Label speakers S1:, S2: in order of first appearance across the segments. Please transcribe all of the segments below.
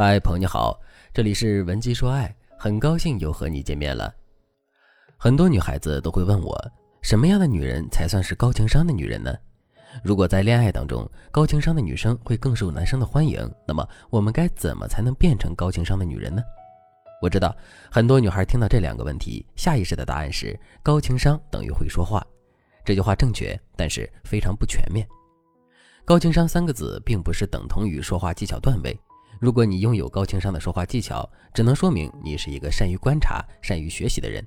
S1: 嗨，朋友你好，这里是文姬说爱，很高兴又和你见面了。很多女孩子都会问我，什么样的女人才算是高情商的女人呢？如果在恋爱当中，高情商的女生会更受男生的欢迎，那么我们该怎么才能变成高情商的女人呢？我知道很多女孩听到这两个问题，下意识的答案是高情商等于会说话。这句话正确，但是非常不全面。高情商三个字并不是等同于说话技巧段位。如果你拥有高情商的说话技巧，只能说明你是一个善于观察、善于学习的人。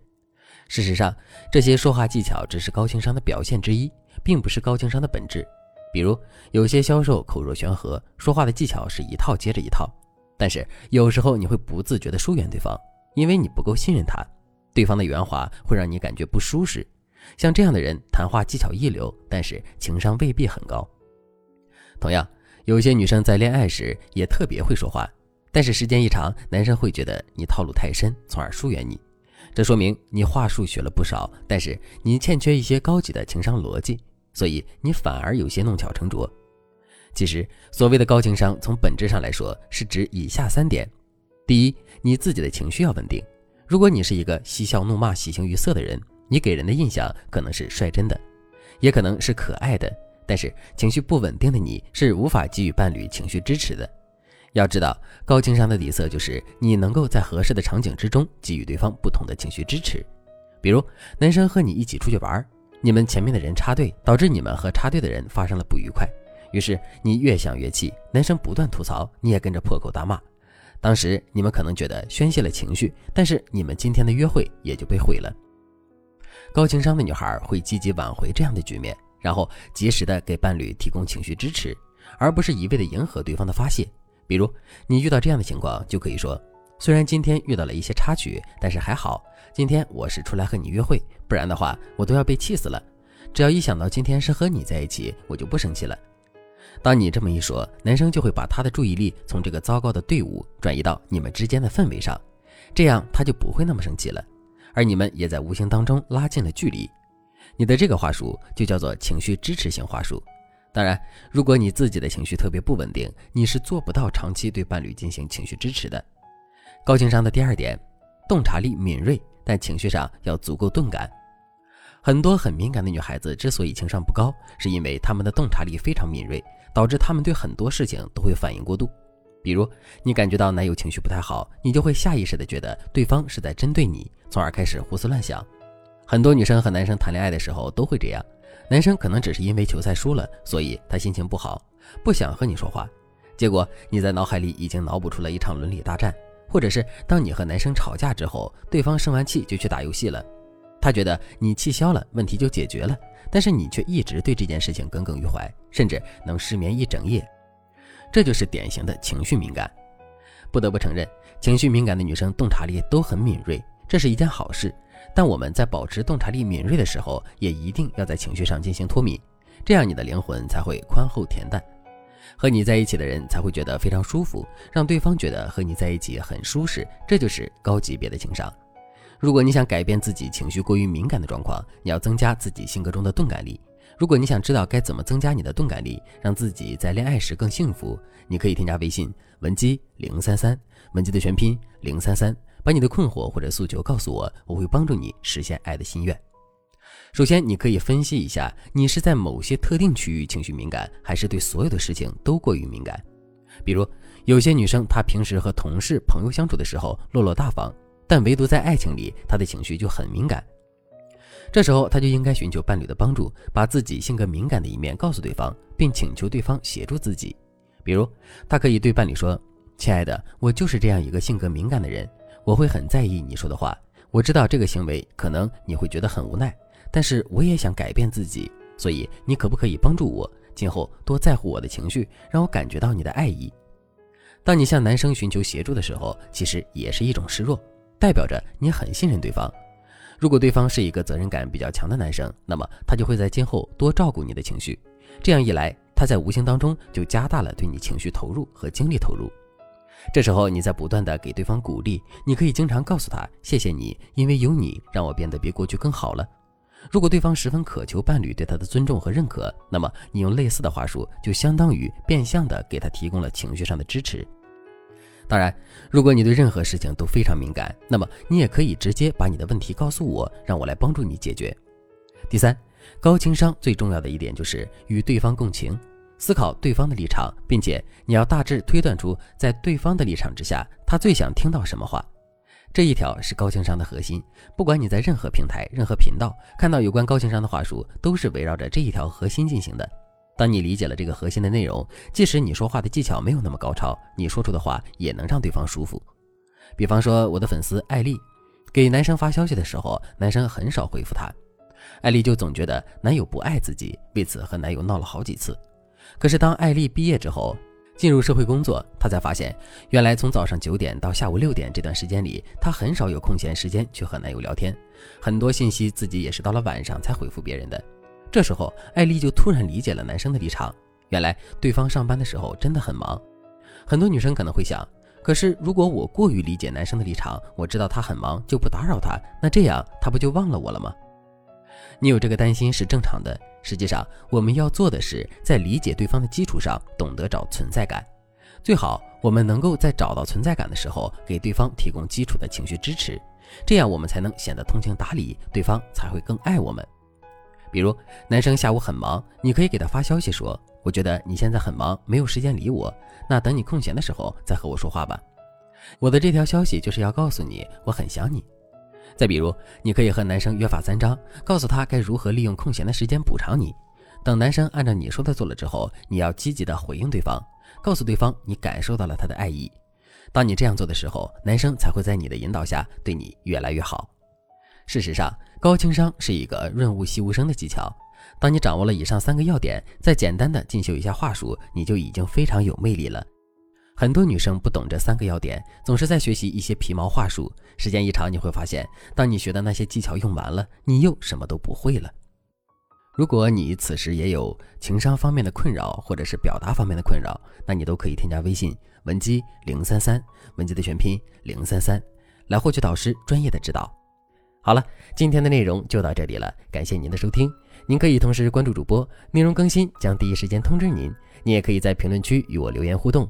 S1: 事实上，这些说话技巧只是高情商的表现之一，并不是高情商的本质。比如，有些销售口若悬河，说话的技巧是一套接着一套，但是有时候你会不自觉地疏远对方，因为你不够信任他，对方的圆滑会让你感觉不舒适。像这样的人，谈话技巧一流，但是情商未必很高。同样。有些女生在恋爱时也特别会说话，但是时间一长，男生会觉得你套路太深，从而疏远你。这说明你话术学了不少，但是你欠缺一些高级的情商逻辑，所以你反而有些弄巧成拙。其实，所谓的高情商，从本质上来说是指以下三点：第一，你自己的情绪要稳定。如果你是一个嬉笑怒骂、喜形于色的人，你给人的印象可能是率真的，也可能是可爱的。但是情绪不稳定的你是无法给予伴侣情绪支持的。要知道，高情商的底色就是你能够在合适的场景之中给予对方不同的情绪支持。比如，男生和你一起出去玩，你们前面的人插队，导致你们和插队的人发生了不愉快。于是你越想越气，男生不断吐槽，你也跟着破口大骂。当时你们可能觉得宣泄了情绪，但是你们今天的约会也就被毁了。高情商的女孩会积极挽回这样的局面。然后及时的给伴侣提供情绪支持，而不是一味的迎合对方的发泄。比如你遇到这样的情况，就可以说：虽然今天遇到了一些插曲，但是还好，今天我是出来和你约会，不然的话我都要被气死了。只要一想到今天是和你在一起，我就不生气了。当你这么一说，男生就会把他的注意力从这个糟糕的队伍转移到你们之间的氛围上，这样他就不会那么生气了，而你们也在无形当中拉近了距离。你的这个话术就叫做情绪支持型话术。当然，如果你自己的情绪特别不稳定，你是做不到长期对伴侣进行情绪支持的。高情商的第二点，洞察力敏锐，但情绪上要足够钝感。很多很敏感的女孩子之所以情商不高，是因为她们的洞察力非常敏锐，导致她们对很多事情都会反应过度。比如，你感觉到男友情绪不太好，你就会下意识的觉得对方是在针对你，从而开始胡思乱想。很多女生和男生谈恋爱的时候都会这样，男生可能只是因为球赛输了，所以他心情不好，不想和你说话。结果你在脑海里已经脑补出了一场伦理大战，或者是当你和男生吵架之后，对方生完气就去打游戏了，他觉得你气消了，问题就解决了，但是你却一直对这件事情耿耿于怀，甚至能失眠一整夜。这就是典型的情绪敏感。不得不承认，情绪敏感的女生洞察力都很敏锐，这是一件好事。但我们在保持洞察力敏锐的时候，也一定要在情绪上进行脱敏，这样你的灵魂才会宽厚恬淡，和你在一起的人才会觉得非常舒服，让对方觉得和你在一起很舒适，这就是高级别的情商。如果你想改变自己情绪过于敏感的状况，你要增加自己性格中的钝感力。如果你想知道该怎么增加你的钝感力，让自己在恋爱时更幸福，你可以添加微信文姬零三三，文姬的全拼零三三。把你的困惑或者诉求告诉我，我会帮助你实现爱的心愿。首先，你可以分析一下，你是在某些特定区域情绪敏感，还是对所有的事情都过于敏感？比如，有些女生她平时和同事、朋友相处的时候落落大方，但唯独在爱情里，她的情绪就很敏感。这时候，她就应该寻求伴侣的帮助，把自己性格敏感的一面告诉对方，并请求对方协助自己。比如，她可以对伴侣说：“亲爱的，我就是这样一个性格敏感的人。”我会很在意你说的话，我知道这个行为可能你会觉得很无奈，但是我也想改变自己，所以你可不可以帮助我，今后多在乎我的情绪，让我感觉到你的爱意。当你向男生寻求协助的时候，其实也是一种示弱，代表着你很信任对方。如果对方是一个责任感比较强的男生，那么他就会在今后多照顾你的情绪，这样一来，他在无形当中就加大了对你情绪投入和精力投入。这时候，你在不断的给对方鼓励，你可以经常告诉他：“谢谢你，因为有你，让我变得比过去更好了。”如果对方十分渴求伴侣对他的尊重和认可，那么你用类似的话术，就相当于变相的给他提供了情绪上的支持。当然，如果你对任何事情都非常敏感，那么你也可以直接把你的问题告诉我，让我来帮助你解决。第三，高情商最重要的一点就是与对方共情，思考对方的立场，并且你要大致推断出在对方的立场之下，他最想听到什么话。这一条是高情商的核心。不管你在任何平台、任何频道看到有关高情商的话术，都是围绕着这一条核心进行的。当你理解了这个核心的内容，即使你说话的技巧没有那么高超，你说出的话也能让对方舒服。比方说，我的粉丝艾丽给男生发消息的时候，男生很少回复她，艾丽就总觉得男友不爱自己，为此和男友闹了好几次。可是当艾丽毕业之后，进入社会工作，她才发现，原来从早上九点到下午六点这段时间里，她很少有空闲时间去和男友聊天，很多信息自己也是到了晚上才回复别人的。这时候，艾丽就突然理解了男生的立场，原来对方上班的时候真的很忙。很多女生可能会想，可是如果我过于理解男生的立场，我知道他很忙就不打扰他，那这样他不就忘了我了吗？你有这个担心是正常的。实际上，我们要做的是在理解对方的基础上，懂得找存在感。最好我们能够在找到存在感的时候，给对方提供基础的情绪支持，这样我们才能显得通情达理，对方才会更爱我们。比如，男生下午很忙，你可以给他发消息说：“我觉得你现在很忙，没有时间理我，那等你空闲的时候再和我说话吧。”我的这条消息就是要告诉你，我很想你。再比如，你可以和男生约法三章，告诉他该如何利用空闲的时间补偿你。等男生按照你说的做了之后，你要积极的回应对方，告诉对方你感受到了他的爱意。当你这样做的时候，男生才会在你的引导下对你越来越好。事实上，高情商是一个润物细无声的技巧。当你掌握了以上三个要点，再简单的进修一下话术，你就已经非常有魅力了。很多女生不懂这三个要点，总是在学习一些皮毛话术。时间一长，你会发现，当你学的那些技巧用完了，你又什么都不会了。如果你此时也有情商方面的困扰，或者是表达方面的困扰，那你都可以添加微信文姬零三三，文姬的全拼零三三，来获取导师专业的指导。好了，今天的内容就到这里了，感谢您的收听。您可以同时关注主播，内容更新将第一时间通知您。你也可以在评论区与我留言互动。